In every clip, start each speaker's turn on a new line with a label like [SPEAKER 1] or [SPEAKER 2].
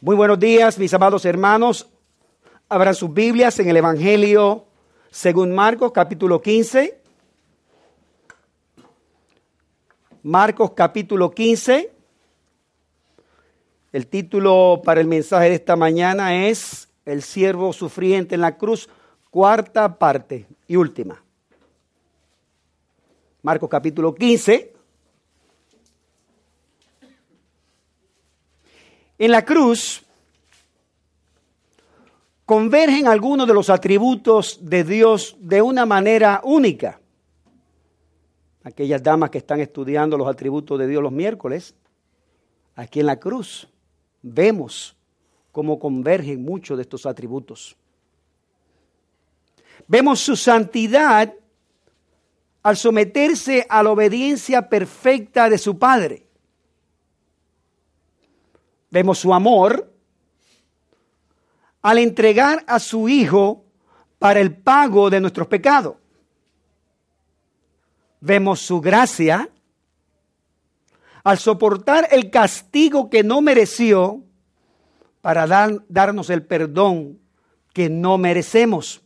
[SPEAKER 1] Muy buenos días, mis amados hermanos. Abran sus Biblias en el Evangelio según Marcos, capítulo 15. Marcos, capítulo 15. El título para el mensaje de esta mañana es El siervo sufriente en la cruz, cuarta parte y última. Marcos capítulo 15. En la cruz convergen algunos de los atributos de Dios de una manera única. Aquellas damas que están estudiando los atributos de Dios los miércoles, aquí en la cruz vemos cómo convergen muchos de estos atributos. Vemos su santidad al someterse a la obediencia perfecta de su Padre. Vemos su amor al entregar a su Hijo para el pago de nuestros pecados. Vemos su gracia al soportar el castigo que no mereció para dar, darnos el perdón que no merecemos.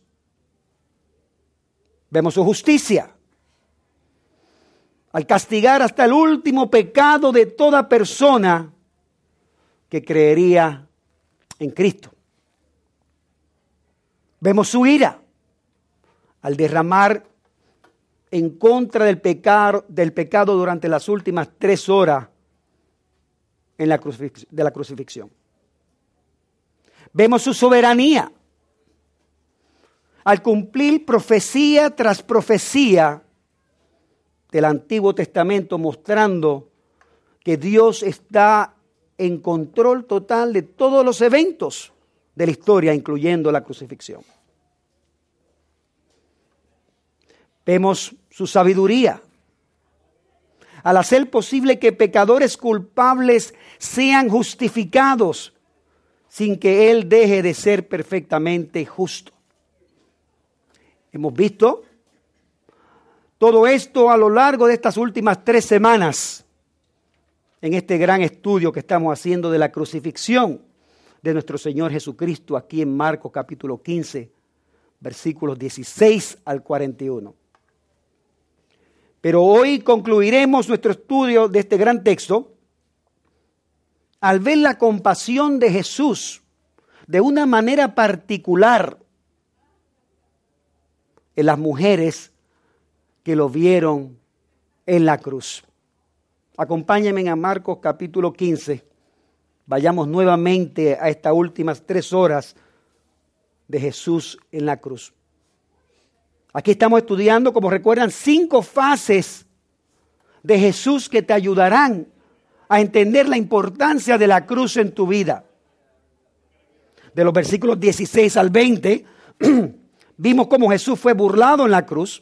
[SPEAKER 1] Vemos su justicia al castigar hasta el último pecado de toda persona que creería en Cristo. Vemos su ira al derramar en contra del pecado, durante las últimas tres horas en la de la crucifixión. Vemos su soberanía al cumplir profecía tras profecía del Antiguo Testamento mostrando que Dios está en control total de todos los eventos de la historia, incluyendo la crucifixión. Vemos su sabiduría al hacer posible que pecadores culpables sean justificados sin que Él deje de ser perfectamente justo. Hemos visto todo esto a lo largo de estas últimas tres semanas en este gran estudio que estamos haciendo de la crucifixión de nuestro Señor Jesucristo aquí en Marcos capítulo 15, versículos 16 al 41. Pero hoy concluiremos nuestro estudio de este gran texto al ver la compasión de Jesús de una manera particular en las mujeres que lo vieron en la cruz. Acompáñenme a Marcos capítulo 15. Vayamos nuevamente a estas últimas tres horas de Jesús en la cruz. Aquí estamos estudiando, como recuerdan, cinco fases de Jesús que te ayudarán a entender la importancia de la cruz en tu vida. De los versículos 16 al 20, vimos cómo Jesús fue burlado en la cruz.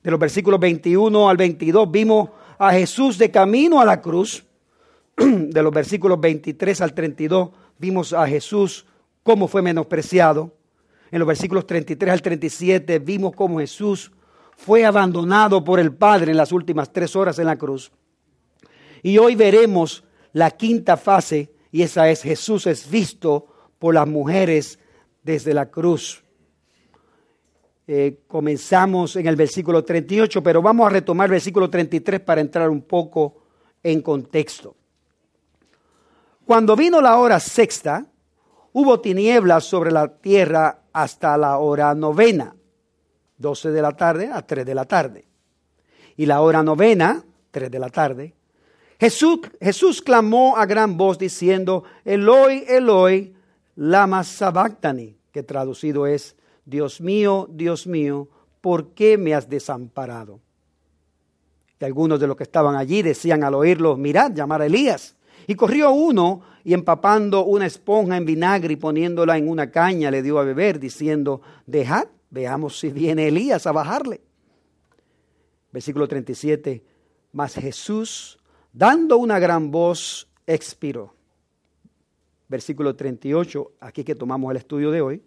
[SPEAKER 1] De los versículos 21 al 22, vimos a Jesús de camino a la cruz, de los versículos 23 al 32, vimos a Jesús cómo fue menospreciado. En los versículos 33 al 37 vimos cómo Jesús fue abandonado por el Padre en las últimas tres horas en la cruz. Y hoy veremos la quinta fase y esa es Jesús es visto por las mujeres desde la cruz. Eh, comenzamos en el versículo 38, pero vamos a retomar el versículo 33 para entrar un poco en contexto. Cuando vino la hora sexta, hubo tinieblas sobre la tierra hasta la hora novena, 12 de la tarde a 3 de la tarde. Y la hora novena, 3 de la tarde, Jesús, Jesús clamó a gran voz diciendo, Eloi, Eloi, lama sabactani, que traducido es, Dios mío, Dios mío, ¿por qué me has desamparado? Y algunos de los que estaban allí decían al oírlo, mirad, llamar a Elías. Y corrió uno y empapando una esponja en vinagre y poniéndola en una caña le dio a beber, diciendo, dejad, veamos si viene Elías a bajarle. Versículo 37, mas Jesús, dando una gran voz, expiró. Versículo 38, aquí que tomamos el estudio de hoy.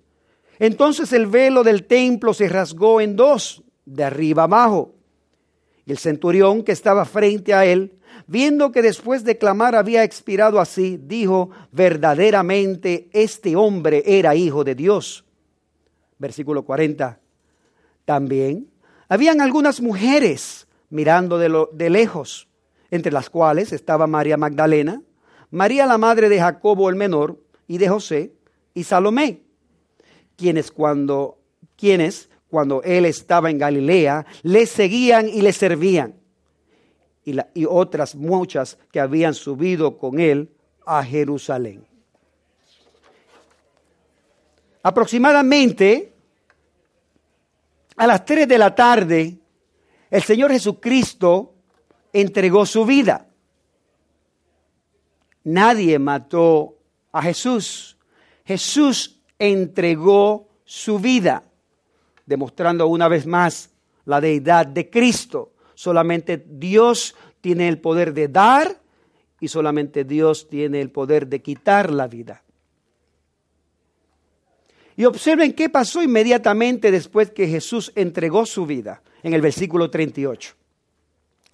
[SPEAKER 1] Entonces el velo del templo se rasgó en dos, de arriba abajo. Y el centurión que estaba frente a él, viendo que después de clamar había expirado así, dijo, verdaderamente este hombre era hijo de Dios. Versículo 40. También habían algunas mujeres mirando de, lo, de lejos, entre las cuales estaba María Magdalena, María la madre de Jacobo el menor y de José y Salomé, quienes cuando quienes cuando él estaba en Galilea le seguían y le servían. Y, otras muchas que habían subido con él a Jerusalén. Aproximadamente a las 3 de la tarde, el Señor Jesucristo entregó su vida. Nadie mató a Jesús. Jesús entregó su vida, demostrando una vez más la deidad de Cristo. Solamente Dios tiene el poder de dar y solamente Dios tiene el poder de quitar la vida. Y observen qué pasó inmediatamente después que Jesús entregó su vida, en el versículo 38.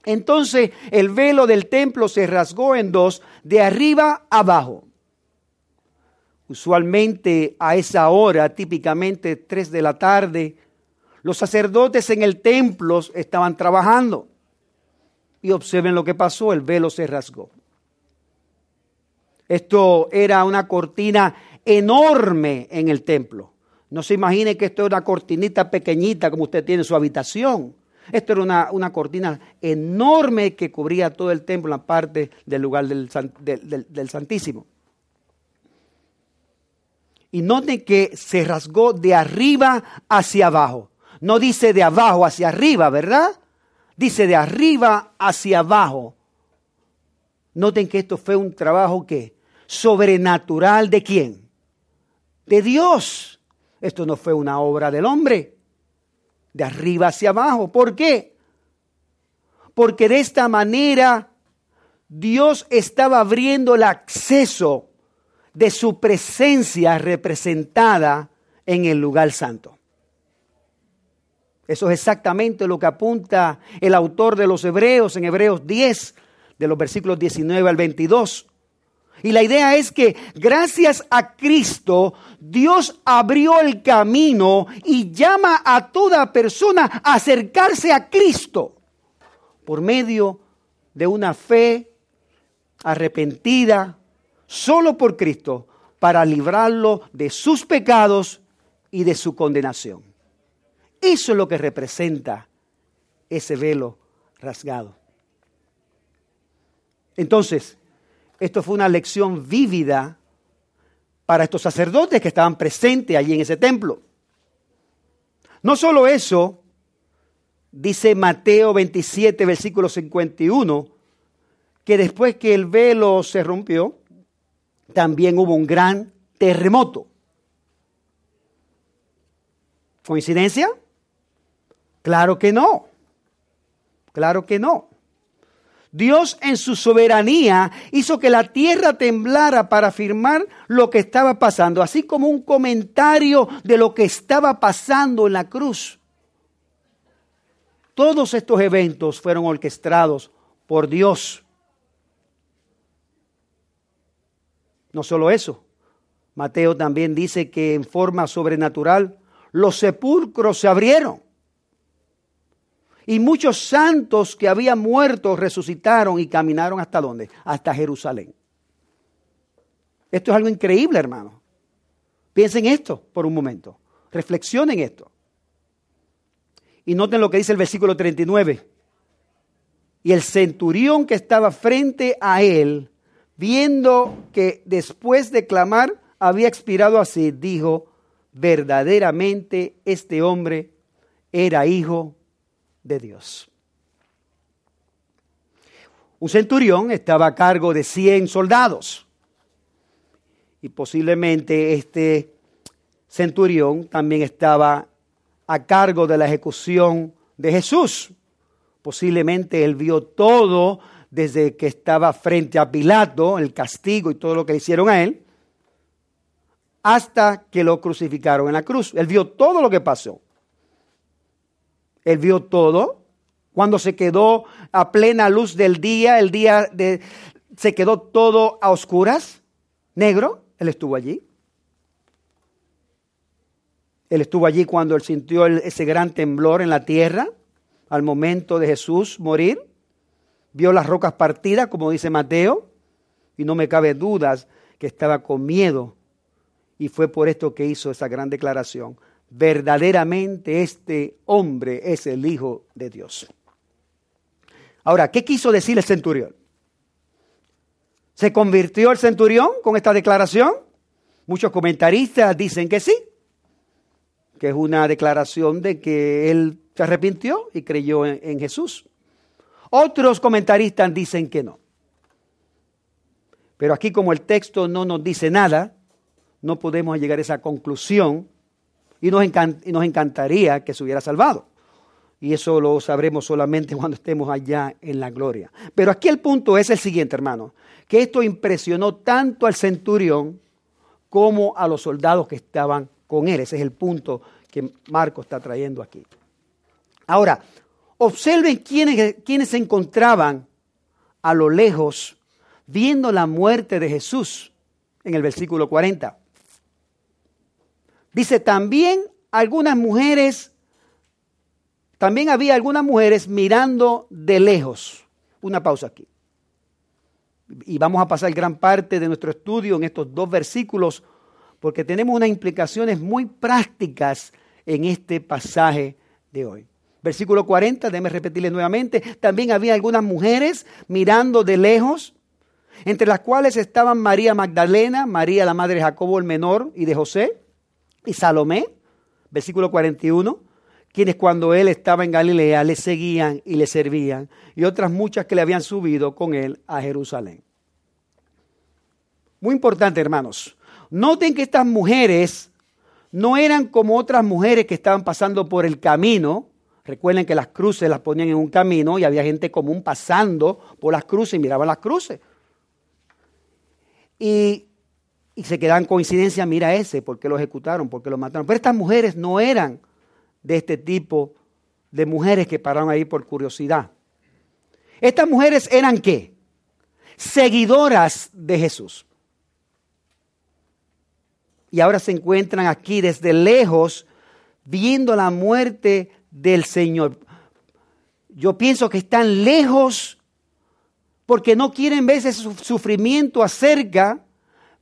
[SPEAKER 1] Entonces el velo del templo se rasgó en dos, de arriba abajo. Usualmente a esa hora, típicamente tres de la tarde, los sacerdotes en el templo estaban trabajando. Y observen lo que pasó, el velo se rasgó. Esto era una cortina enorme en el templo. No se imagine que esto era una cortinita pequeñita como usted tiene en su habitación. Esto era una, cortina enorme que cubría todo el templo, la parte del lugar del Santísimo. Y noten que se rasgó de arriba hacia abajo. No dice de abajo hacia arriba, ¿verdad? Dice de arriba hacia abajo. Noten que esto fue un trabajo que sobrenatural de quién? De Dios. Esto no fue una obra del hombre de arriba hacia abajo. ¿Por qué? Porque de esta manera Dios estaba abriendo el acceso de su presencia representada en el lugar santo. Eso es exactamente lo que apunta el autor de los Hebreos en Hebreos 10, de los versículos 19 al 22. Y la idea es que gracias a Cristo, Dios abrió el camino y llama a toda persona a acercarse a Cristo por medio de una fe arrepentida solo por Cristo para librarlo de sus pecados y de su condenación. Eso es lo que representa ese velo rasgado. Entonces, esto fue una lección vívida para estos sacerdotes que estaban presentes allí en ese templo. No solo eso, dice Mateo 27, versículo 51, que después que el velo se rompió, también hubo un gran terremoto. ¿Coincidencia? Claro que no. Claro que no. Dios en su soberanía hizo que la tierra temblara para afirmar lo que estaba pasando, así como un comentario de lo que estaba pasando en la cruz. Todos estos eventos fueron orquestados por Dios. No solo eso, Mateo también dice que en forma sobrenatural los sepulcros se abrieron y muchos santos que habían muerto resucitaron y caminaron hasta dónde? Hasta Jerusalén. Esto es algo increíble, hermano. Piensen esto por un momento. Reflexionen esto. Y noten lo que dice el versículo 39. Y el centurión que estaba frente a él, viendo que después de clamar había expirado así, dijo, verdaderamente este hombre era hijo de Dios. Un centurión estaba a cargo de 100 soldados y posiblemente este centurión también estaba a cargo de la ejecución de Jesús. Posiblemente él vio todo desde que estaba frente a Pilato, el castigo y todo lo que le hicieron a él, hasta que lo crucificaron en la cruz. Él vio todo lo que pasó. Él vio todo Cuando se quedó a plena luz del día, el día de, se quedó todo a oscuras, negro, Él estuvo allí. Él estuvo allí cuando él sintió ese gran temblor en la tierra, al momento de Jesús morir. Vio las rocas partidas, como dice Mateo, y no me cabe dudas que estaba con miedo. Y fue por esto que hizo esa gran declaración. Verdaderamente este hombre es el Hijo de Dios. Ahora, ¿qué quiso decir el centurión? ¿Se convirtió el centurión con esta declaración? Muchos comentaristas dicen que sí, que es una declaración de que él se arrepintió y creyó en, Jesús. Otros comentaristas dicen que no. Pero aquí como el texto no nos dice nada, no podemos llegar a esa conclusión y nos, y nos encantaría que se hubiera salvado. Y eso lo sabremos solamente cuando estemos allá en la gloria. Pero aquí el punto es el siguiente, hermano, que esto impresionó tanto al centurión como a los soldados que estaban con él. Ese es el punto que Marco está trayendo aquí. Ahora, observen quiénes, se encontraban a lo lejos viendo la muerte de Jesús en el versículo 40. Dice, también algunas mujeres, también había algunas mujeres mirando de lejos. Una pausa aquí. Y vamos a pasar gran parte de nuestro estudio en estos dos versículos porque tenemos unas implicaciones muy prácticas en este pasaje de hoy. Versículo 40, déjeme repetirle nuevamente, también había algunas mujeres mirando de lejos, entre las cuales estaban María Magdalena, María la madre de Jacobo el menor y de José, y Salomé, versículo 41, quienes cuando él estaba en Galilea le seguían y le servían, y otras muchas que le habían subido con él a Jerusalén. Muy importante, hermanos. Noten que estas mujeres no eran como otras mujeres que estaban pasando por el camino. Recuerden que las cruces las ponían en un camino y había gente común pasando por las cruces y miraban las cruces. Y, se quedan coincidencia, mira ese, porque lo ejecutaron, porque lo mataron. Pero estas mujeres no eran de este tipo de mujeres que pararon ahí por curiosidad. Estas mujeres eran qué? Seguidoras de Jesús y ahora se encuentran aquí desde lejos viendo la muerte del Señor. Yo pienso que están lejos porque no quieren ver ese sufrimiento acerca,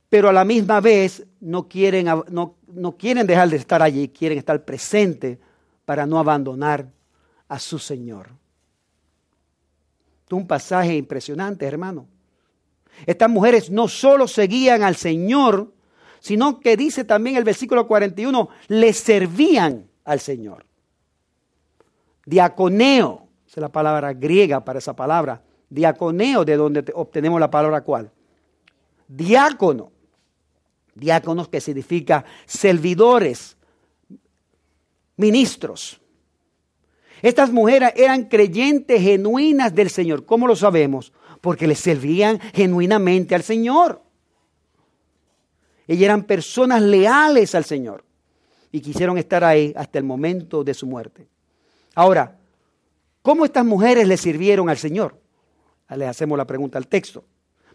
[SPEAKER 1] pero a la misma vez no quieren, no, no quieren dejar de estar allí, quieren estar presentes para no abandonar a su Señor. Un pasaje impresionante, hermano. Estas mujeres no solo seguían al Señor, sino que dice también el versículo 41, le servían al Señor. Diaconeo, es la palabra griega para esa palabra. Diaconeo, de donde obtenemos la palabra cuál. Diácono. Diáconos que significa servidores, ministros. Estas mujeres eran creyentes genuinas del Señor. ¿Cómo lo sabemos? Porque le servían genuinamente al Señor. Ellas eran personas leales al Señor y quisieron estar ahí hasta el momento de su muerte. Ahora, ¿cómo estas mujeres le sirvieron al Señor? Les hacemos la pregunta al texto.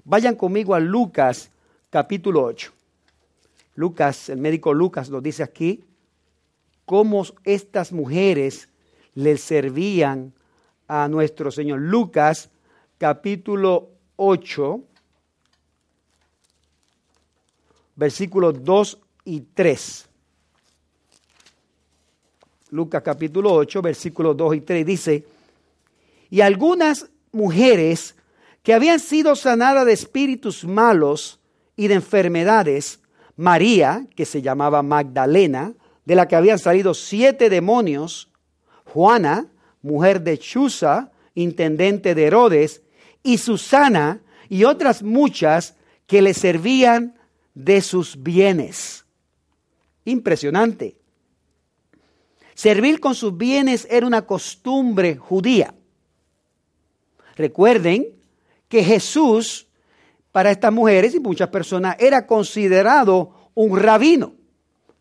[SPEAKER 1] Vayan conmigo a Lucas capítulo 8. Lucas, el médico Lucas nos dice aquí cómo estas mujeres le servían a nuestro Señor. Lucas capítulo 8, versículos 2 y 3. Lucas capítulo 8, versículos 2 y 3 dice, y algunas mujeres que habían sido sanadas de espíritus malos y de enfermedades, María, que se llamaba Magdalena, de la que habían salido siete demonios, Juana, mujer de Chuza, intendente de Herodes, y Susana, y otras muchas que le servían de sus bienes. Impresionante. Servir con sus bienes era una costumbre judía. Recuerden que Jesús, para estas mujeres y muchas personas, era considerado un rabino.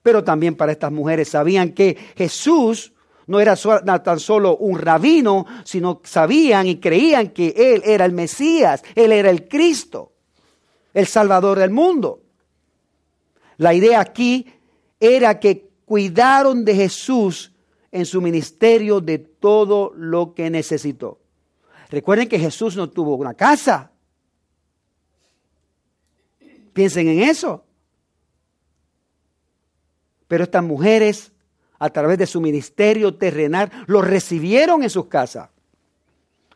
[SPEAKER 1] Pero también para estas mujeres sabían que Jesús no era tan solo un rabino, sino sabían y creían que Él era el Mesías, Él era el Cristo, el Salvador del mundo. La idea aquí era que cuidaron de Jesús en su ministerio de todo lo que necesitó. Recuerden que Jesús no tuvo una casa. Piensen en eso. Pero estas mujeres, a través de su ministerio terrenal, lo recibieron en sus casas.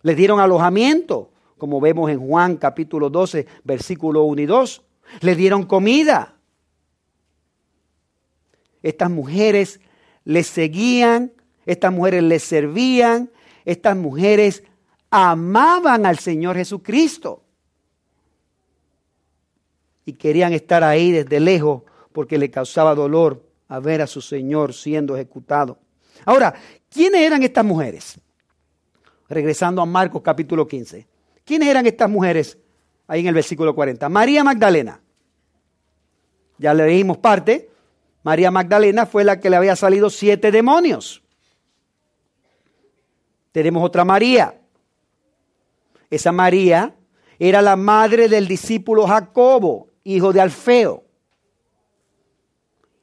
[SPEAKER 1] Les dieron alojamiento, como vemos en Juan capítulo 12, versículo 1 y 2. Le dieron comida. Estas mujeres les seguían, estas mujeres les servían, estas mujeres amaban al Señor Jesucristo. Y querían estar ahí desde lejos porque le causaba dolor a ver a su Señor siendo ejecutado. Ahora, ¿quiénes eran estas mujeres? Regresando a Marcos capítulo 15. ¿Quiénes eran estas mujeres? Ahí en el versículo 40. María Magdalena. Ya leímos parte. María Magdalena fue la que le había salido siete demonios. Tenemos otra María. Esa María era la madre del discípulo Jacobo, hijo de Alfeo.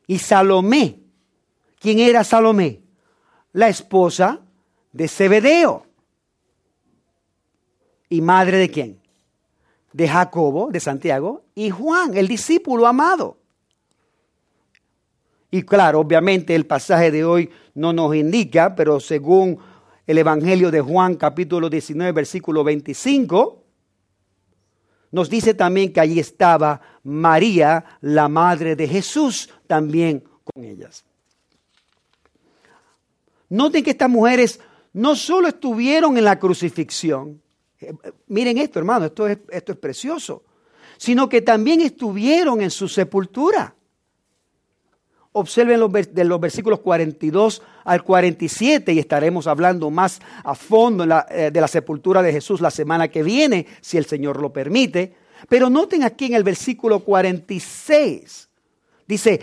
[SPEAKER 1] Y Salomé, ¿quién era Salomé? La esposa de Zebedeo. ¿Y madre de quién? De Jacobo, de Santiago, y Juan, el discípulo amado. Y claro, obviamente el pasaje de hoy no nos indica, pero según el Evangelio de Juan capítulo 19 versículo 25, nos dice también que allí estaba María, la madre de Jesús, también con ellas. Noten que estas mujeres no solo estuvieron en la crucifixión, eh, miren esto hermano, esto es, esto es precioso, sino que también estuvieron en su sepultura. Observen los, de los versículos 42 al 47 y estaremos hablando más a fondo eh, de la sepultura de Jesús la semana que viene, si el Señor lo permite. Pero noten aquí en el versículo 46, dice,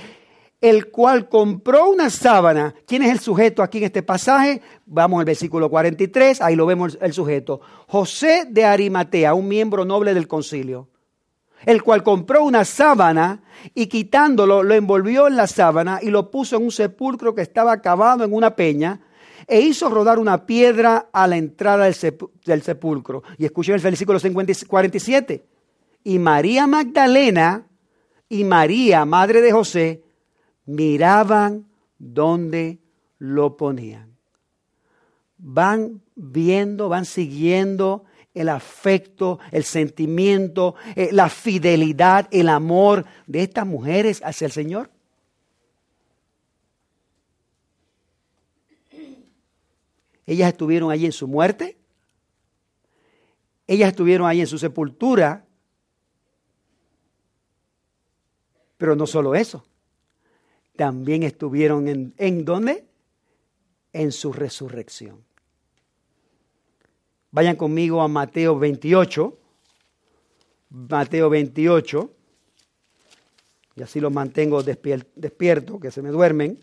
[SPEAKER 1] el cual compró una sábana. ¿Quién es el sujeto aquí en este pasaje? Vamos al versículo 43, ahí lo vemos el sujeto. José de Arimatea, un miembro noble del concilio el cual compró una sábana y quitándolo lo envolvió en la sábana y lo puso en un sepulcro que estaba cavado en una peña e hizo rodar una piedra a la entrada del, sepulcro. Y escuchen el versículo 47. Y María Magdalena y María, madre de José, miraban donde lo ponían. Van viendo, van siguiendo el afecto, el sentimiento, eh, la fidelidad, el amor de estas mujeres hacia el Señor? Ellas estuvieron allí en su muerte. Ellas estuvieron allí en su sepultura. Pero no solo eso. También estuvieron en, ¿en dónde? En su resurrección. Vayan conmigo a Mateo 28. Mateo 28. Y así los mantengo despierto, que se me duermen.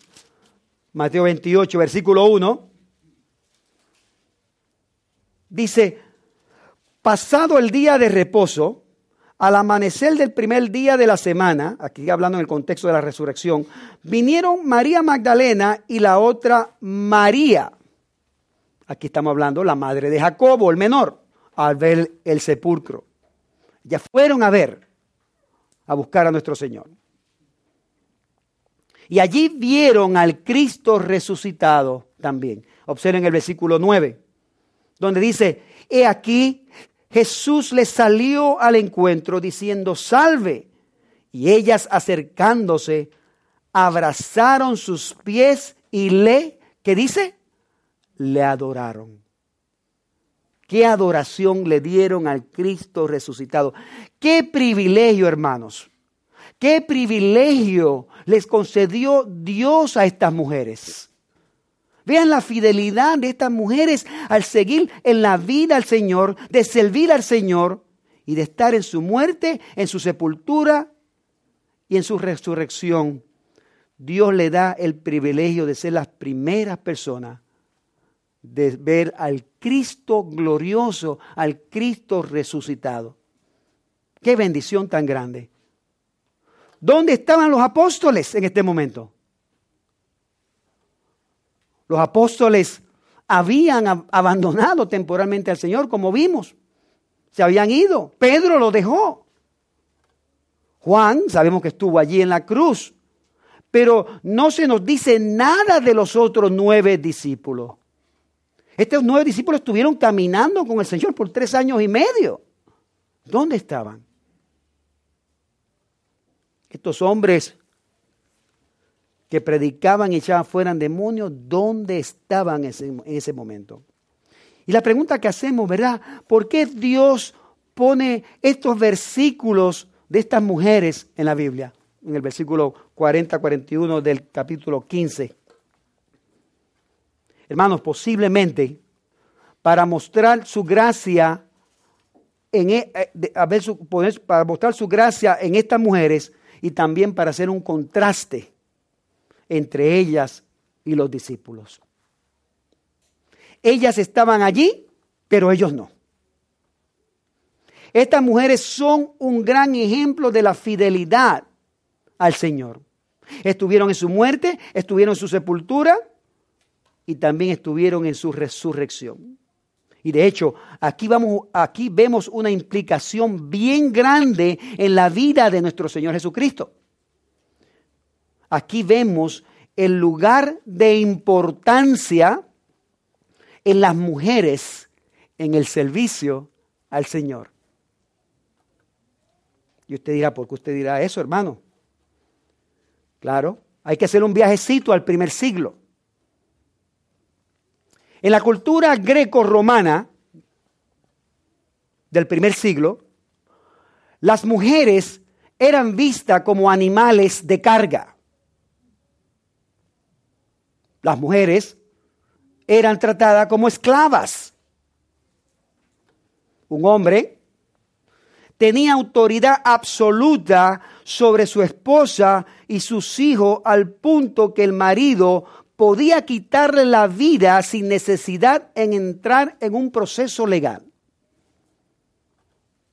[SPEAKER 1] Mateo 28, versículo 1. Dice, pasado el día de reposo, al amanecer del primer día de la semana, aquí hablando en el contexto de la resurrección, vinieron María Magdalena y la otra María Aquí estamos hablando la madre de Jacobo, el menor, al ver el sepulcro. Ya fueron a ver, a buscar a nuestro Señor. Y allí vieron al Cristo resucitado también. Observen el versículo 9, donde dice, he aquí, Jesús les salió al encuentro diciendo, salve. Y ellas acercándose, abrazaron sus pies y le, ¿qué dice? Le adoraron. ¿Qué adoración le dieron al Cristo resucitado? ¿Qué privilegio, hermanos? ¿Qué privilegio les concedió Dios a estas mujeres? Vean la fidelidad de estas mujeres al seguir en la vida al Señor, de servir al Señor y de estar en su muerte, en su sepultura y en su resurrección. Dios le da el privilegio de ser las primeras personas de ver al Cristo glorioso, al Cristo resucitado. Qué bendición tan grande. ¿Dónde estaban los apóstoles en este momento? Los apóstoles habían abandonado temporalmente al Señor, como vimos. Se habían ido. Pedro lo dejó. Juan, sabemos que estuvo allí en la cruz. Pero no se nos dice nada de los otros nueve discípulos. Estos nueve discípulos estuvieron caminando con el Señor por tres años y medio. ¿Dónde estaban? Estos hombres que predicaban y echaban fuera demonios, ¿dónde estaban en ese, momento? Y la pregunta que hacemos, ¿verdad? ¿Por qué Dios pone estos versículos de estas mujeres en la Biblia? En el versículo 40-41 del capítulo 15. Hermanos, posiblemente para mostrar su gracia en, e, eh, para mostrar su gracia en estas mujeres y también para hacer un contraste entre ellas y los discípulos. Ellas estaban allí, pero ellos no. Estas mujeres son un gran ejemplo de la fidelidad al Señor. Estuvieron en su muerte, estuvieron en su sepultura y también estuvieron en su resurrección. Y de hecho, aquí, vamos, aquí vemos una implicación bien grande en la vida de nuestro Señor Jesucristo. Aquí vemos el lugar de importancia en las mujeres en el servicio al Señor. Y usted dirá, ¿por qué usted dirá eso, hermano? Claro, hay que hacer un viajecito al primer siglo. En la cultura greco-romana del primer siglo, las mujeres eran vistas como animales de carga. Las mujeres eran tratadas como esclavas. Un hombre tenía autoridad absoluta sobre su esposa y sus hijos al punto que el marido podía quitarle la vida sin necesidad en entrar en un proceso legal.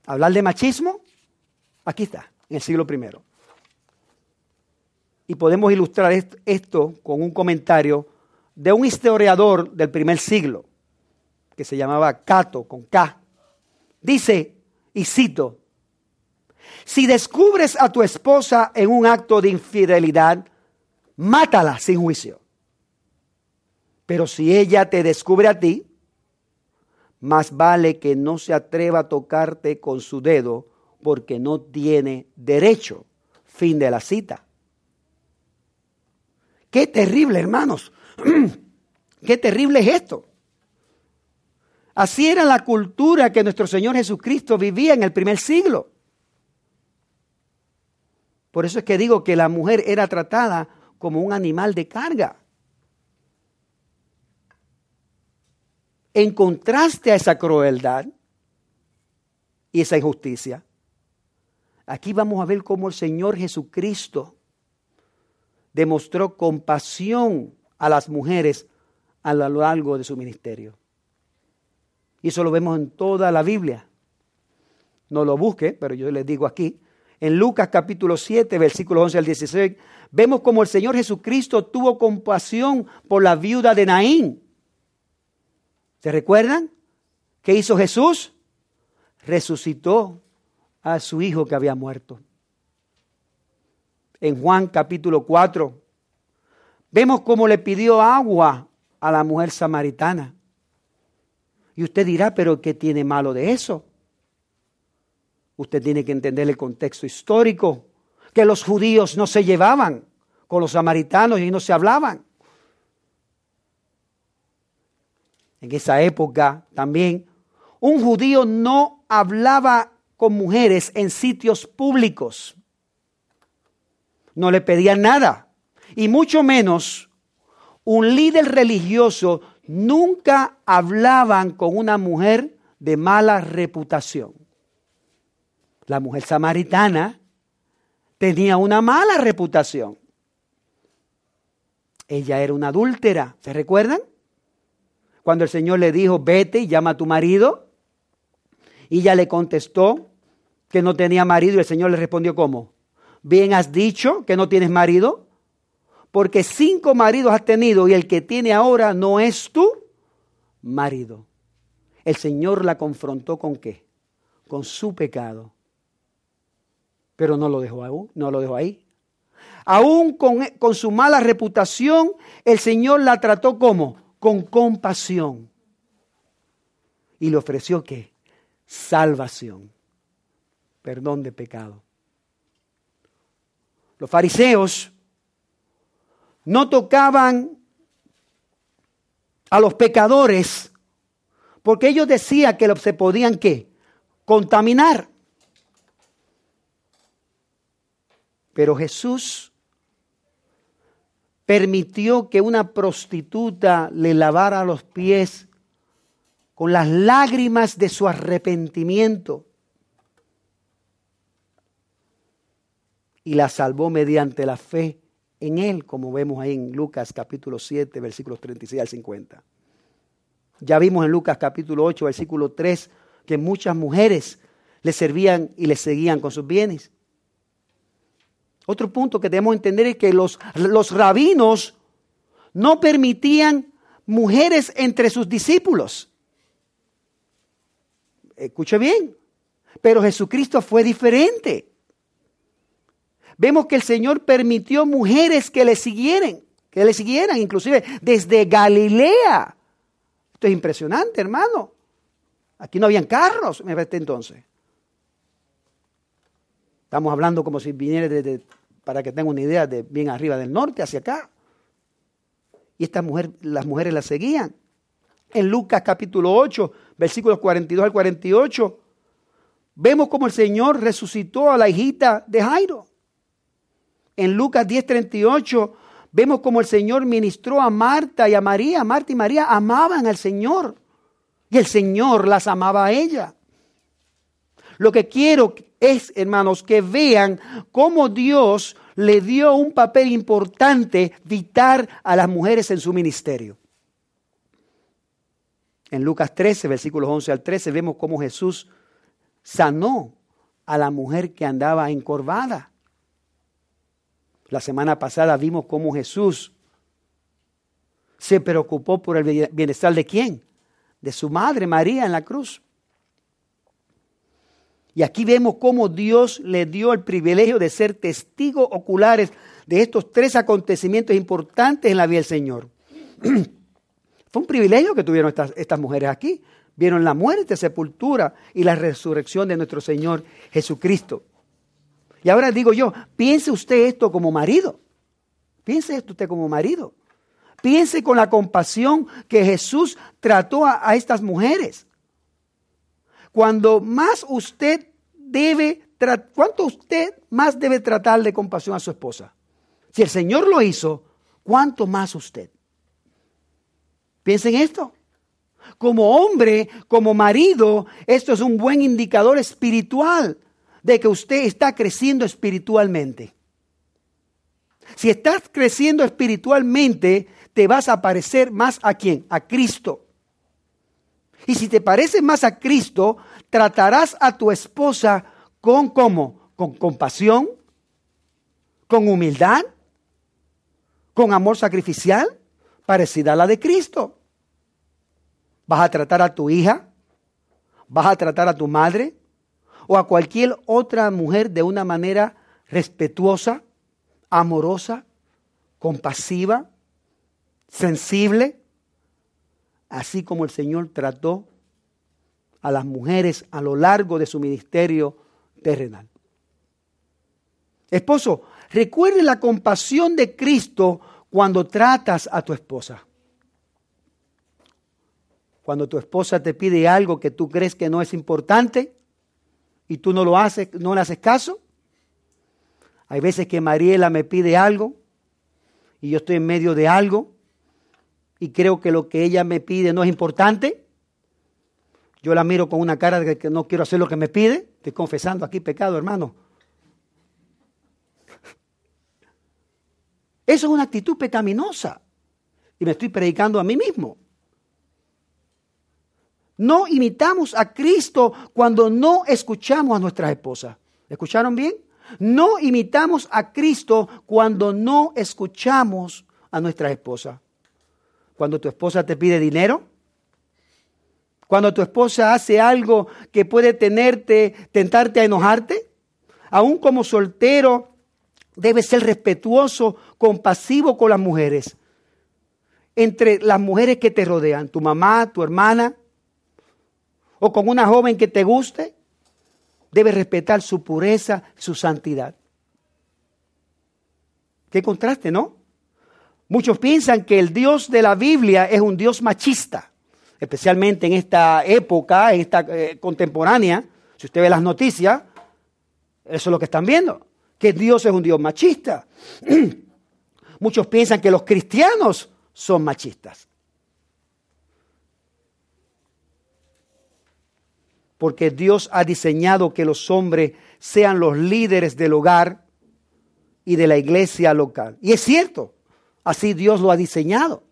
[SPEAKER 1] ¿Hablar de machismo? Aquí está, en el siglo I. Y podemos ilustrar esto con un comentario de un historiador del primer siglo, que se llamaba Cato, con K. Dice, y cito, si descubres a tu esposa en un acto de infidelidad, mátala sin juicio. Pero si ella te descubre a ti, más vale que no se atreva a tocarte con su dedo porque no tiene derecho. Fin de la cita. Qué terrible, hermanos. Qué terrible es esto. Así era la cultura que nuestro Señor Jesucristo vivía en el primer siglo. Por eso es que digo que la mujer era tratada como un animal de carga. En contraste a esa crueldad y esa injusticia, aquí vamos a ver cómo el Señor Jesucristo demostró compasión a las mujeres a lo largo de su ministerio. Y eso lo vemos en toda la Biblia. No lo busque, pero yo les digo aquí. En Lucas capítulo 7, versículos 11 al 16, vemos como el Señor Jesucristo tuvo compasión por la viuda de Naín ¿Se recuerdan? ¿Qué hizo Jesús? Resucitó a su hijo que había muerto. En Juan capítulo 4, vemos cómo le pidió agua a la mujer samaritana. Y usted dirá, pero ¿qué tiene malo de eso? Usted tiene que entender el contexto histórico, que los judíos no se llevaban con los samaritanos y no se hablaban. En esa época también, un judío no hablaba con mujeres en sitios públicos. No le pedían nada. Y mucho menos un líder religioso nunca hablaban con una mujer de mala reputación. La mujer samaritana tenía una mala reputación. Ella era una adúltera, ¿se recuerdan? Cuando el Señor le dijo, vete y llama a tu marido. Y ella le contestó que no tenía marido y el Señor le respondió, ¿cómo? Bien has dicho que no tienes marido, porque cinco maridos has tenido y el que tiene ahora no es tu marido. El Señor la confrontó con qué? Con su pecado. Pero no lo dejó aún, no lo dejó ahí. Aún con, con su mala reputación, el Señor la trató como con compasión. Y le ofreció qué? Salvación. Perdón de pecado. Los fariseos no tocaban a los pecadores porque ellos decían que se podían qué? Contaminar. Pero Jesús permitió que una prostituta le lavara los pies con las lágrimas de su arrepentimiento y la salvó mediante la fe en Él, como vemos ahí en Lucas capítulo 7, versículos 36 al 50. Ya vimos en Lucas capítulo 8, versículo 3, que muchas mujeres le servían y le seguían con sus bienes. Otro punto que debemos entender es que los, los rabinos no permitían mujeres entre sus discípulos. Escuche bien, pero Jesucristo fue diferente vemos que el Señor permitió mujeres que le siguieran, que le siguieran, inclusive desde Galilea. Esto es impresionante, hermano. Aquí no habían carros, me parece entonces. Estamos hablando como si viniera desde, para que tenga una idea, de bien arriba del norte hacia acá. Y estas mujeres, las mujeres la seguían. En Lucas capítulo 8, versículos 42 al 48, vemos como el Señor resucitó a la hijita de Jairo en Lucas 10:38 vemos como el Señor ministró a Marta y a María. Marta y María amaban al Señor y el Señor las amaba a ella. Lo que quiero es, hermanos, que vean cómo Dios le dio un papel importante, vital a las mujeres en su ministerio. En Lucas 13, versículos 11 al 13, vemos cómo Jesús sanó a la mujer que andaba encorvada. La semana pasada vimos cómo Jesús se preocupó por el bienestar de quién? De su madre María en la cruz. Y aquí vemos cómo Dios le dio el privilegio de ser testigos oculares de estos tres acontecimientos importantes en la vida del Señor. Fue un privilegio que tuvieron estas, mujeres aquí. Vieron la muerte, sepultura y la resurrección de nuestro Señor Jesucristo. Y ahora digo yo, piense usted esto como marido. Piense esto usted como marido. Piense con la compasión que Jesús trató a, estas mujeres. Cuando más usted debe, ¿cuánto usted más debe tratar de compasión a su esposa? Si el Señor lo hizo, ¿cuánto más usted? Piensen esto. Como hombre, como marido, esto es un buen indicador espiritual de que usted está creciendo espiritualmente. Si estás creciendo espiritualmente, te vas a parecer más a quién? A Cristo. Y si te pareces más a Cristo, tratarás a tu esposa con cómo? Con compasión, con humildad, con amor sacrificial, parecida a la de Cristo. Vas a tratar a tu hija, vas a tratar a tu madre, o a cualquier otra mujer de una manera respetuosa, amorosa, compasiva, sensible, así como el Señor trató a las mujeres a lo largo de su ministerio terrenal. Esposo, recuerde la compasión de Cristo cuando tratas a tu esposa. Cuando tu esposa te pide algo que tú crees que no es importante, y tú no lo haces, no le haces caso. Hay veces que Mariela me pide algo y yo estoy en medio de algo y creo que lo que ella me pide no es importante. Yo la miro con una cara de que no quiero hacer lo que me pide. Estoy confesando aquí pecado, hermano. Eso es una actitud pecaminosa. Y me estoy predicando a mí mismo. No imitamos a Cristo cuando no escuchamos a nuestras esposas. ¿Escucharon bien? No imitamos a Cristo cuando no escuchamos a nuestras esposas. Cuando tu esposa te pide dinero, cuando tu esposa hace algo que puede tenerte, tentarte a enojarte, aún como soltero, debes ser respetuoso, compasivo con las mujeres. Entre las mujeres que te rodean, tu mamá, tu hermana, o con una joven que te guste, debes respetar su pureza, su santidad. Qué contraste, ¿no? Muchos piensan que el Dios de la Biblia es un Dios machista especialmente en esta época, en esta eh, contemporánea, si usted ve las noticias, eso es lo que están viendo, que Dios es un Dios machista. Muchos piensan que los cristianos son machistas. Porque Dios ha diseñado que los hombres sean los líderes del hogar y de la iglesia local. Y es cierto, así Dios lo ha diseñado.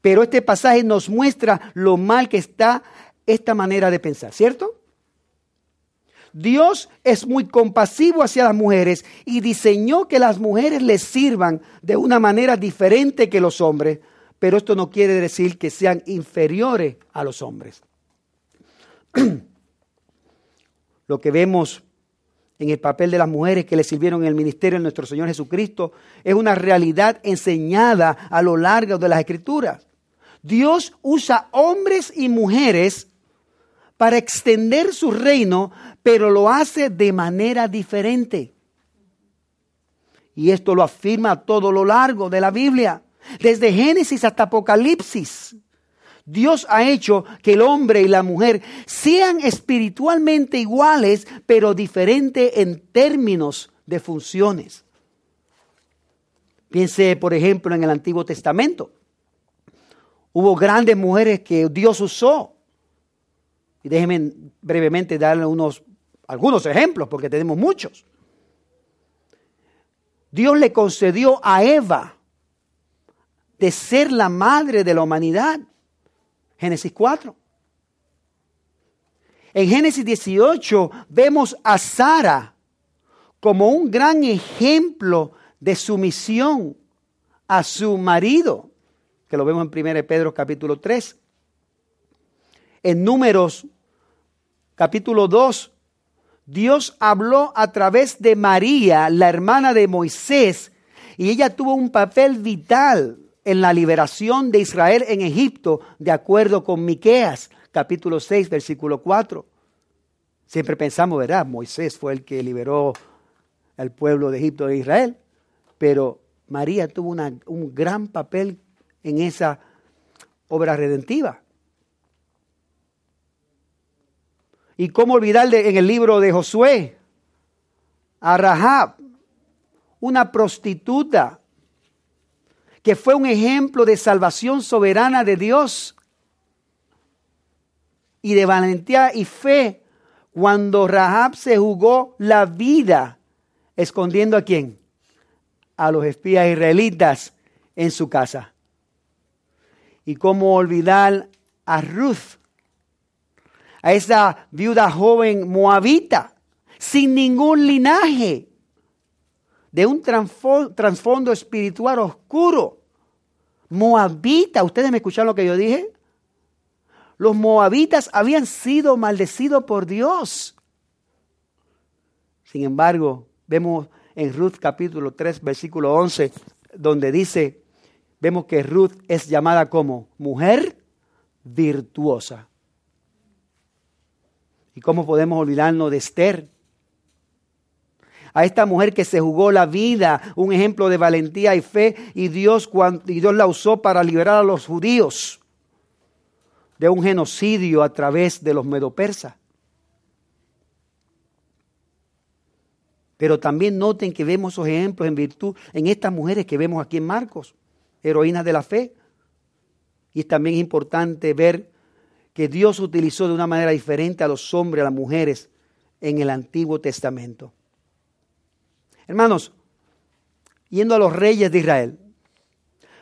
[SPEAKER 1] Pero este pasaje nos muestra lo mal que está esta manera de pensar, ¿cierto? Dios es muy compasivo hacia las mujeres y diseñó que las mujeres les sirvan de una manera diferente que los hombres, pero esto no quiere decir que sean inferiores a los hombres. Lo que vemos en el papel de las mujeres que le sirvieron en el ministerio de nuestro Señor Jesucristo es una realidad enseñada a lo largo de las Escrituras. Dios usa hombres y mujeres para extender su reino, pero lo hace de manera diferente. Y esto lo afirma a todo lo largo de la Biblia, desde Génesis hasta Apocalipsis. Dios ha hecho que el hombre y la mujer sean espiritualmente iguales, pero diferentes en términos de funciones. Piense, por ejemplo, en el Antiguo Testamento. Hubo grandes mujeres que Dios usó. Y déjenme brevemente darle unos, algunos ejemplos, porque tenemos muchos. Dios le concedió a Eva de ser la madre de la humanidad. Génesis 4. En Génesis 18 vemos a Sara como un gran ejemplo de sumisión a su marido que lo vemos en 1 Pedro capítulo 3. En números capítulo 2, Dios habló a través de María, la hermana de Moisés, y ella tuvo un papel vital en la liberación de Israel en Egipto, de acuerdo con Miqueas, capítulo 6, versículo 4. Siempre pensamos, ¿verdad? Moisés fue el que liberó al pueblo de Egipto de Israel, pero María tuvo un gran papel en esa obra redentiva. Y cómo olvidar en el libro de Josué a Rahab, una prostituta que fue un ejemplo de salvación soberana de Dios y de valentía y fe cuando Rahab se jugó la vida escondiendo a quién? A los espías israelitas en su casa. Y cómo olvidar a Ruth, a esa viuda joven moabita, sin ningún linaje, de un trasfondo espiritual oscuro. Moabita, ¿ustedes me escucharon lo que yo dije? Los moabitas habían sido maldecidos por Dios. Sin embargo, vemos en Ruth capítulo 3, versículo 11, donde dice, vemos que Ruth es llamada como mujer virtuosa. ¿Y cómo podemos olvidarnos de Esther? A esta mujer que se jugó la vida, un ejemplo de valentía y fe, y Dios, y Dios la usó para liberar a los judíos de un genocidio a través de los medopersas. Pero también noten que vemos esos ejemplos en virtud en estas mujeres que vemos aquí en Marcos heroínas de la fe. Y también es importante ver que Dios utilizó de una manera diferente a los hombres, a las mujeres en el Antiguo Testamento. Hermanos, yendo a los reyes de Israel,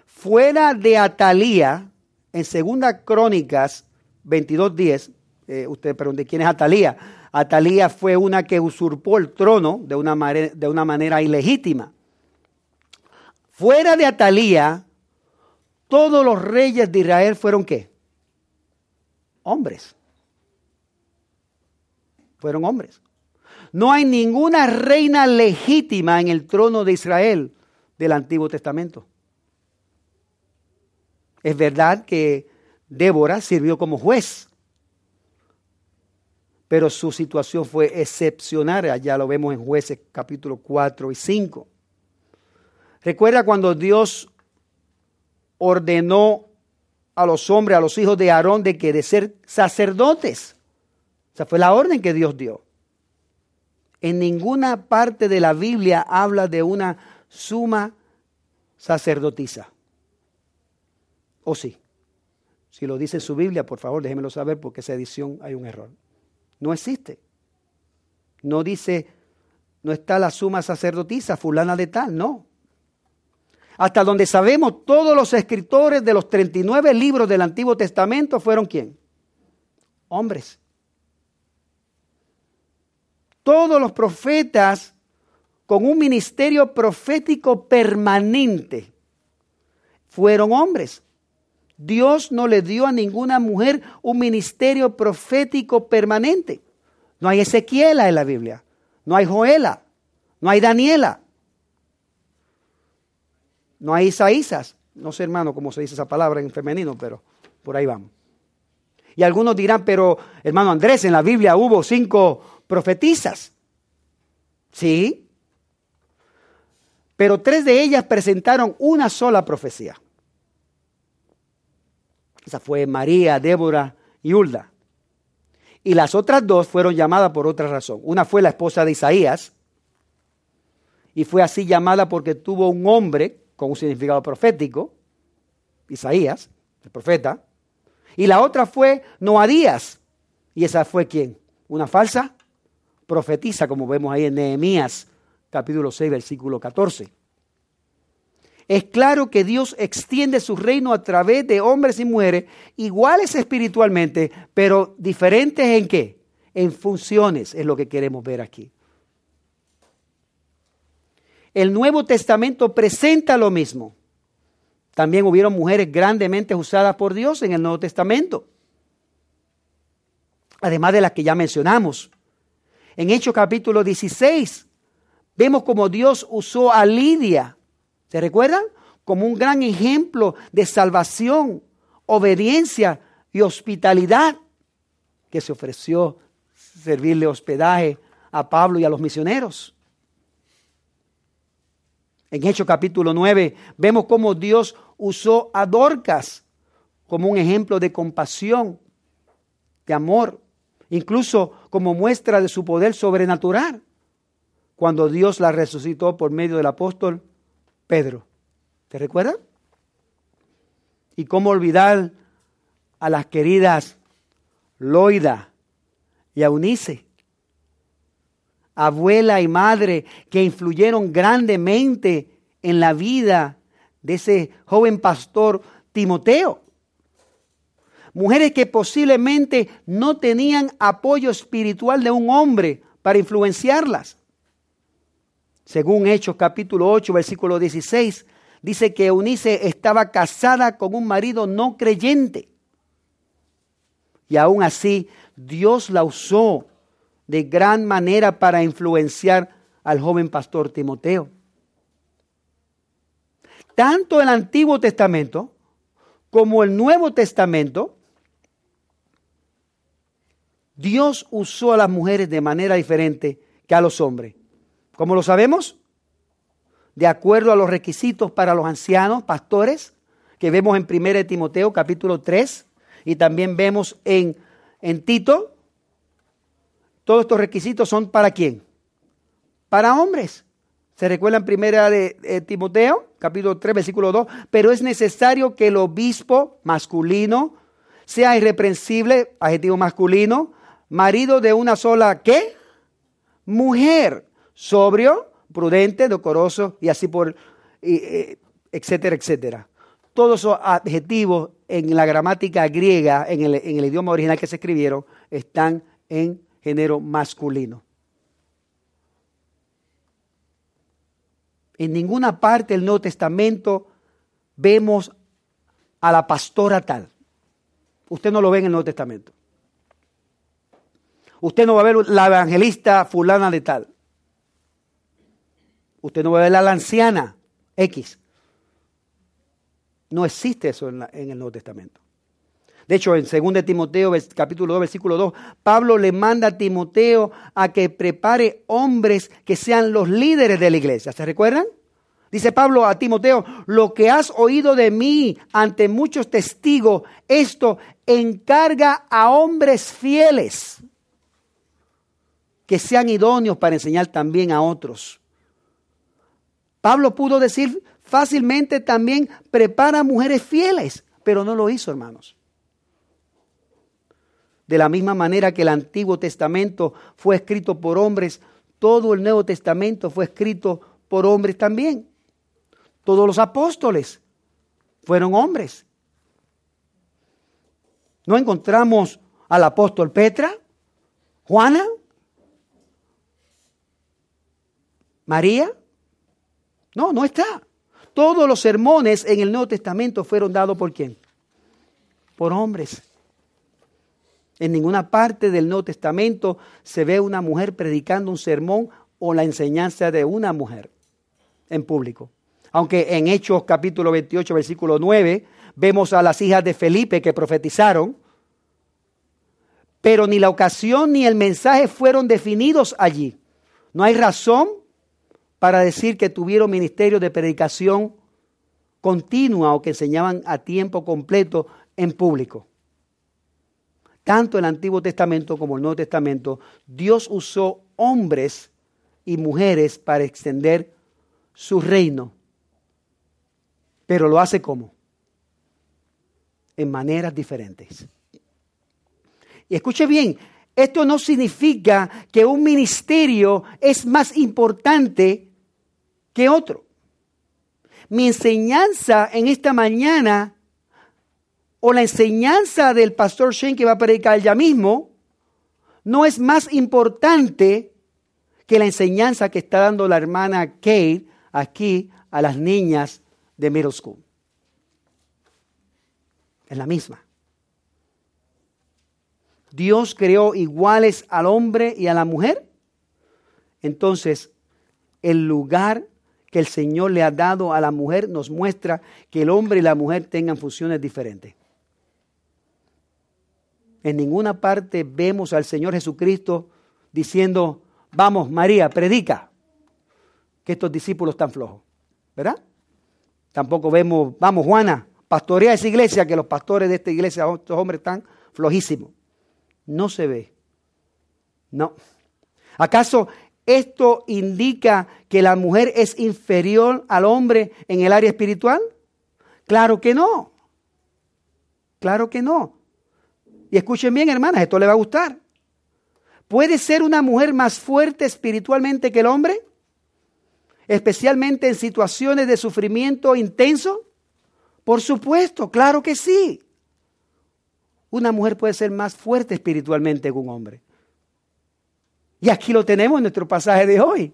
[SPEAKER 1] fuera de Atalía, en Segunda Crónicas 22.10, eh, usted pregunta, ¿quién es Atalía? Atalía fue una que usurpó el trono de una, de una manera ilegítima. Fuera de Atalía, todos los reyes de Israel fueron qué? Hombres. Fueron hombres. No hay ninguna reina legítima en el trono de Israel del Antiguo Testamento. Es verdad que Débora sirvió como juez, pero su situación fue excepcional. Ya lo vemos en jueces capítulo 4 y 5. Recuerda cuando Dios ordenó a los hombres, a los hijos de Aarón, de que de ser sacerdotes. Esa fue la orden que Dios dio. En ninguna parte de la Biblia habla de una suma sacerdotisa. ¿O sí? Si lo dice su Biblia, por favor, déjemelo saber porque esa edición hay un error. No existe. No dice, no está la suma sacerdotisa, fulana de tal, no. Hasta donde sabemos, todos los escritores de los 39 libros del Antiguo Testamento fueron quién? Hombres. Todos los profetas con un ministerio profético permanente fueron hombres. Dios no le dio a ninguna mujer un ministerio profético permanente. No hay Ezequiela en la Biblia, no hay Joela, no hay Daniela, no hay Isaías. No sé, hermano, cómo se dice esa palabra en femenino, pero por ahí vamos. Y algunos dirán, pero hermano Andrés, en la Biblia hubo cinco profetisas. Sí. Pero tres de ellas presentaron una sola profecía. Esa fue María, Débora y Hulda. Y las otras dos fueron llamadas por otra razón. Una fue la esposa de Isaías, y fue así llamada porque tuvo un hombre con un significado profético, Isaías, el profeta, y la otra fue Noadías, y esa fue quién? Una falsa profetisa, como vemos ahí en Nehemías capítulo 6, versículo 14. Es claro que Dios extiende su reino a través de hombres y mujeres iguales espiritualmente, pero diferentes en qué? En funciones, es lo que queremos ver aquí. El Nuevo Testamento presenta lo mismo. También hubieron mujeres grandemente usadas por Dios en el Nuevo Testamento. Además de las que ya mencionamos. En Hechos capítulo 16 vemos como Dios usó a Lidia, ¿se recuerdan? Como un gran ejemplo de salvación, obediencia y hospitalidad que se ofreció servirle hospedaje a Pablo y a los misioneros. En Hechos capítulo 9 vemos cómo Dios usó a Dorcas como un ejemplo de compasión, de amor, incluso como muestra de su poder sobrenatural, cuando Dios la resucitó por medio del apóstol Pedro. ¿Te recuerdan? Y cómo olvidar a las queridas Loida y Eunice, abuela y madre que influyeron grandemente en la vida de ese joven pastor Timoteo. Mujeres que posiblemente no tenían apoyo espiritual de un hombre para influenciarlas. Según Hechos capítulo 8, versículo 16, dice que Eunice estaba casada con un marido no creyente. Y aún así, Dios la usó de gran manera para influenciar al joven pastor Timoteo. Tanto el Antiguo Testamento como el Nuevo Testamento, Dios usó a las mujeres de manera diferente que a los hombres. ¿Cómo lo sabemos? De acuerdo a los requisitos para los ancianos, pastores, que vemos en 1 Timoteo capítulo 3 y también vemos en, en Tito todos estos requisitos son para quién? Para hombres. Se recuerda en primera de, Timoteo, capítulo 3, versículo 2, pero es necesario que el obispo masculino sea irreprensible, adjetivo masculino, marido de una sola, ¿qué? Mujer, sobrio, prudente, decoroso y así por, eh, etcétera, etcétera. todos esos adjetivos en la gramática griega, en el, en el idioma original que se escribieron, están en género masculino. En ninguna parte del Nuevo Testamento vemos a la pastora tal. Usted no lo ve en el Nuevo Testamento. Usted no va a ver la evangelista fulana de tal. Usted no va a ver a la anciana X. No existe eso en, el Nuevo Testamento. De hecho, en 2 Timoteo, capítulo 2, versículo 2, Pablo le manda a Timoteo a que prepare hombres que sean los líderes de la iglesia. ¿Se recuerdan? Dice Pablo a Timoteo, lo que has oído de mí ante muchos testigos, esto encarga a hombres fieles que sean idóneos para enseñar también a otros. Pablo pudo decir fácilmente también, prepara mujeres fieles, pero no lo hizo, hermanos. De la misma manera que el Antiguo Testamento fue escrito por hombres, todo el Nuevo Testamento fue escrito por hombres también. Todos los apóstoles fueron hombres. No encontramos al apóstol Petra, Juana, María. No, no está. Todos los sermones en el Nuevo Testamento fueron dados por quién? Por hombres. En ninguna parte del Nuevo Testamento se ve una mujer predicando un sermón o la enseñanza de una mujer en público. Aunque en Hechos capítulo 28, versículo 9, vemos a las hijas de Felipe que profetizaron, pero ni la ocasión ni el mensaje fueron definidos allí. No hay razón para decir que tuvieron ministerio de predicación continua o que enseñaban a tiempo completo en público. Tanto el Antiguo Testamento como el Nuevo Testamento, Dios usó hombres y mujeres para extender su reino pero lo hace como? En maneras diferentes. Y escuche bien, esto no significa que un ministerio es más importante que otro. Mi enseñanza en esta mañana o la enseñanza del pastor Shane que va a predicar ya mismo no es más importante que la enseñanza que está dando la hermana Kate aquí a las niñas de middle school. Es la misma. Dios creó iguales al hombre y a la mujer. Entonces, el lugar que el Señor le ha dado a la mujer nos muestra que el hombre y la mujer tengan funciones diferentes. En ninguna parte vemos al Señor Jesucristo diciendo, vamos María, predica, que estos discípulos están flojos. ¿Verdad? Tampoco vemos, vamos Juana, pastorea esa iglesia, que los pastores de esta iglesia, estos hombres están flojísimos. No se ve. No. ¿Acaso esto indica que la mujer es inferior al hombre en el área espiritual? Claro que no. Claro que no. Y escuchen bien, hermanas, esto le va a gustar. ¿Puede ser una mujer más fuerte espiritualmente que el hombre? especialmente en situaciones de sufrimiento intenso? Por supuesto, claro que sí. Una mujer puede ser más fuerte espiritualmente que un hombre. Y aquí lo tenemos en nuestro pasaje de hoy.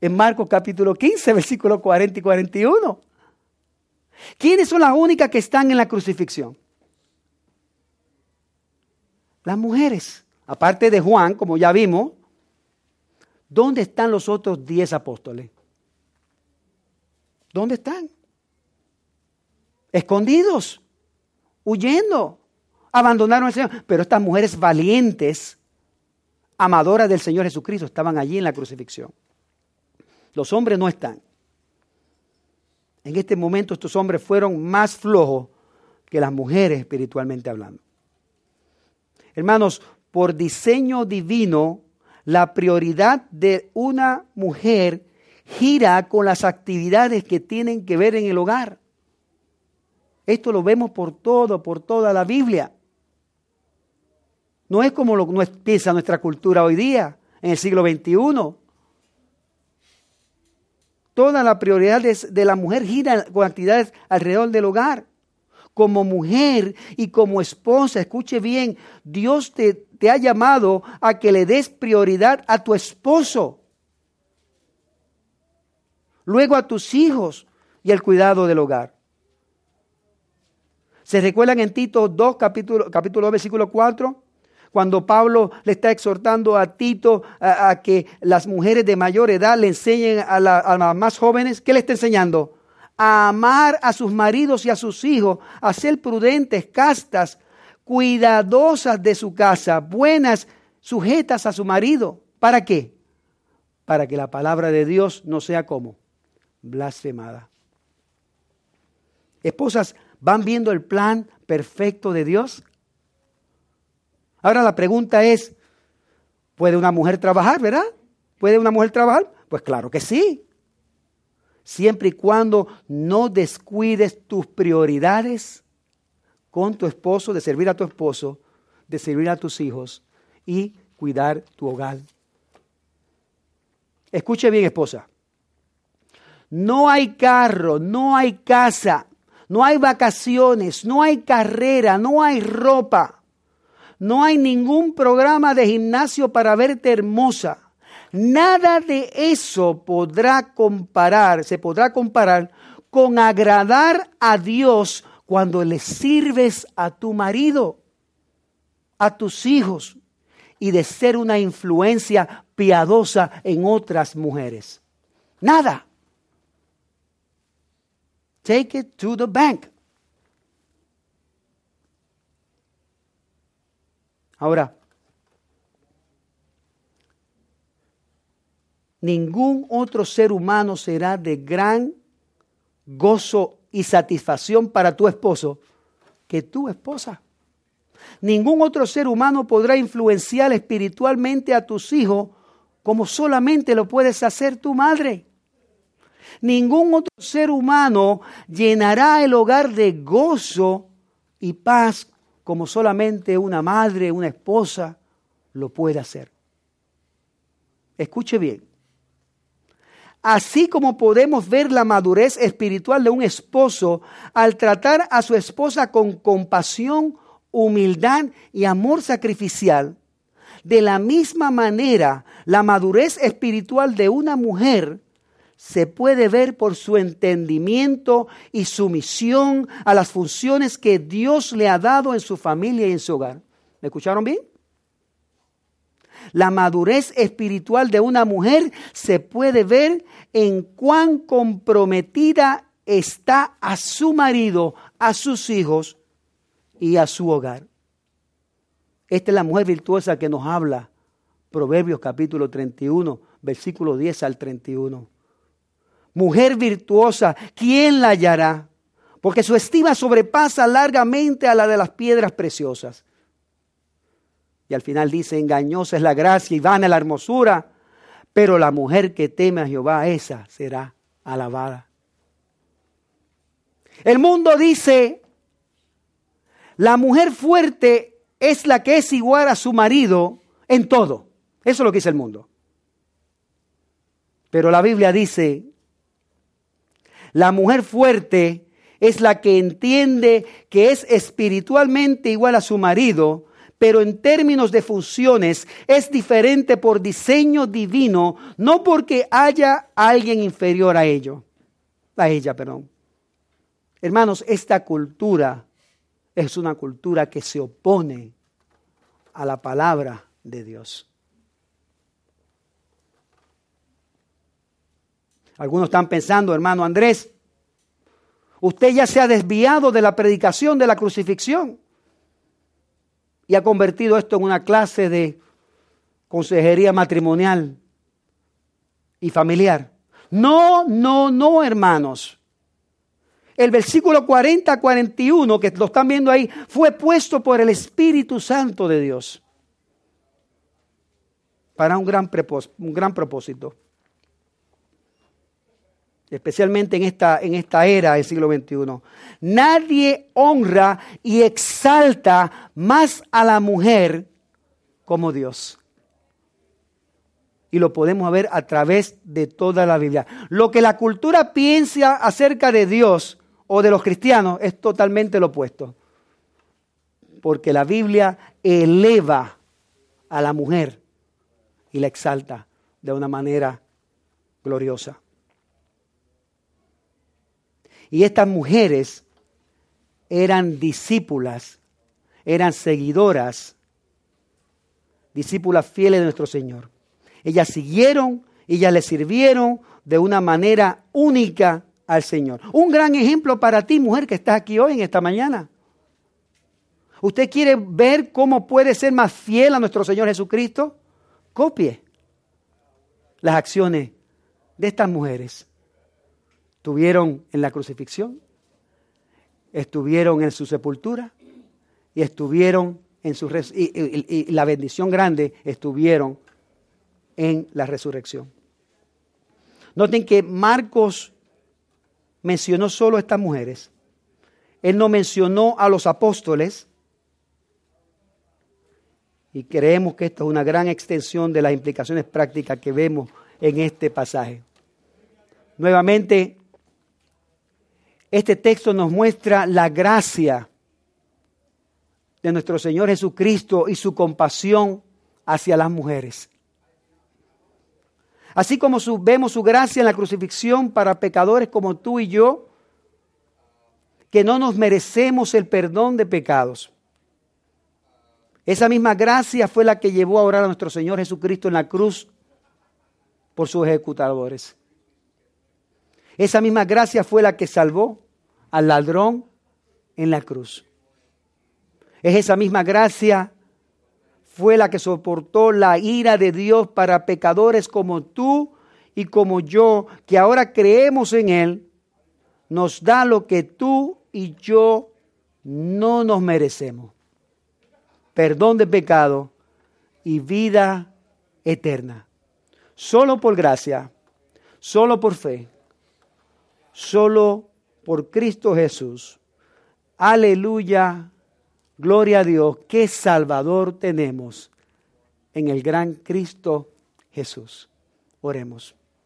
[SPEAKER 1] En Marcos capítulo 15, versículos 40 y 41. ¿Quiénes son las únicas que están en la crucifixión? Las mujeres. Aparte de Juan, como ya vimos, ¿Dónde están los otros diez apóstoles? ¿Dónde están? Escondidos, huyendo, abandonaron al Señor. Pero estas mujeres valientes, amadoras del Señor Jesucristo, estaban allí en la crucifixión. Los hombres no están. En este momento estos hombres fueron más flojos que las mujeres espiritualmente hablando. Hermanos, por diseño divino, la prioridad de una mujer gira con las actividades que tienen que ver en el hogar. Esto lo vemos por todo, por toda la Biblia. No es como lo piensa nuestra cultura hoy día, en el siglo XXI. toda la prioridad de la mujer gira con actividades alrededor del hogar. Como mujer y como esposa, escuche bien, Dios te, te ha llamado a que le des prioridad a tu esposo, luego a tus hijos y el cuidado del hogar. ¿Se recuerdan en Tito 2, capítulo, capítulo 2, versículo 4? Cuando Pablo le está exhortando a Tito a, que las mujeres de mayor edad le enseñen a, a las más jóvenes, ¿qué le está enseñando? A amar a sus maridos y a sus hijos, a ser prudentes, castas, cuidadosas de su casa, buenas, sujetas a su marido. ¿Para qué? Para que la palabra de Dios no sea como blasfemada. Esposas, ¿van viendo el plan perfecto de Dios? Ahora la pregunta es, ¿puede una mujer trabajar, verdad? ¿Puede una mujer trabajar? Pues claro que sí. Siempre y cuando no descuides tus prioridades con tu esposo, de servir a tu esposo, de servir a tus hijos y cuidar tu hogar. Escuche bien, esposa. No hay carro, no hay casa, no hay vacaciones, no hay carrera, no hay ropa, no hay ningún programa de gimnasio para verte hermosa. Nada de eso podrá comparar, se podrá comparar con agradar a Dios cuando le sirves a tu marido, a tus hijos y de ser una influencia piadosa en otras mujeres. Nada. Take it to the bank. Ahora, ningún otro ser humano será de gran gozo y satisfacción para tu esposo que tu esposa. Ningún otro ser humano podrá influenciar espiritualmente a tus hijos como solamente lo puedes hacer tu madre. Ningún otro ser humano llenará el hogar de gozo y paz como solamente una madre, una esposa lo puede hacer. Escuche bien. Así como podemos ver la madurez espiritual de un esposo al tratar a su esposa con compasión, humildad y amor sacrificial, de la misma manera la madurez espiritual de una mujer se puede ver por su entendimiento y sumisión a las funciones que Dios le ha dado en su familia y en su hogar. ¿Me escucharon bien? La madurez espiritual de una mujer se puede ver en cuán comprometida está a su marido, a sus hijos y a su hogar. Esta es la mujer virtuosa que nos habla. Proverbios capítulo 31, versículo 10 al 31. Mujer virtuosa, ¿quién la hallará? Porque su estima sobrepasa largamente a la de las piedras preciosas. Y al final dice, engañosa es la gracia y vana la hermosura, pero la mujer que teme a Jehová, esa será alabada. El mundo dice, la mujer fuerte es la que es igual a su marido en todo. Eso es lo que dice el mundo. Pero la Biblia dice, la mujer fuerte es la que entiende que es espiritualmente igual a su marido pero en términos de funciones es diferente por diseño divino, no porque haya alguien inferior a ello, a ella, perdón. Hermanos, esta cultura es una cultura que se opone a la palabra de Dios. Algunos están pensando, hermano Andrés, usted ya se ha desviado de la predicación de la crucifixión y ha convertido esto en una clase de consejería matrimonial y familiar. No, no, no, hermanos. El versículo 40-41 que lo están viendo ahí fue puesto por el Espíritu Santo de Dios para un gran, un gran propósito especialmente en esta, en esta era del siglo XXI. Nadie honra y exalta más a la mujer como Dios. y lo podemos ver a través de toda la Biblia. Lo que la cultura piensa acerca de Dios o de los cristianos es totalmente lo opuesto. Porque la Biblia eleva a la mujer y la exalta de una manera gloriosa. Y estas mujeres eran discípulas, eran seguidoras, discípulas fieles de nuestro Señor. Ellas siguieron, ellas le sirvieron de una manera única al Señor. Un gran ejemplo para ti, mujer, que estás aquí hoy en esta mañana. ¿Usted quiere ver cómo puede ser más fiel a nuestro Señor Jesucristo? Copie las acciones de estas mujeres. Estuvieron en la crucifixión, estuvieron en su sepultura y estuvieron en su y, y la bendición grande estuvieron en la resurrección. Noten que Marcos mencionó solo a estas mujeres. Él no mencionó a los apóstoles. Y creemos que esto es una gran extensión de las implicaciones prácticas que vemos en este pasaje. Nuevamente, este texto nos muestra la gracia de nuestro Señor Jesucristo y su compasión hacia las mujeres. Así como vemos su gracia en la crucifixión para pecadores como tú y yo, que no nos merecemos el perdón de pecados. Esa misma gracia fue la que llevó a orar a nuestro Señor Jesucristo en la cruz por sus ejecutadores. Esa misma gracia fue la que salvó al ladrón en la cruz. Es esa misma gracia fue la que soportó la ira de Dios para pecadores como tú y como yo, que ahora creemos en Él, nos da lo que tú y yo no nos merecemos. Perdón de pecado y vida eterna. Solo por gracia, solo por fe, solo por Cristo Jesús. Aleluya Gloria a Dios, qué Salvador tenemos en el gran Cristo Jesús. Oremos.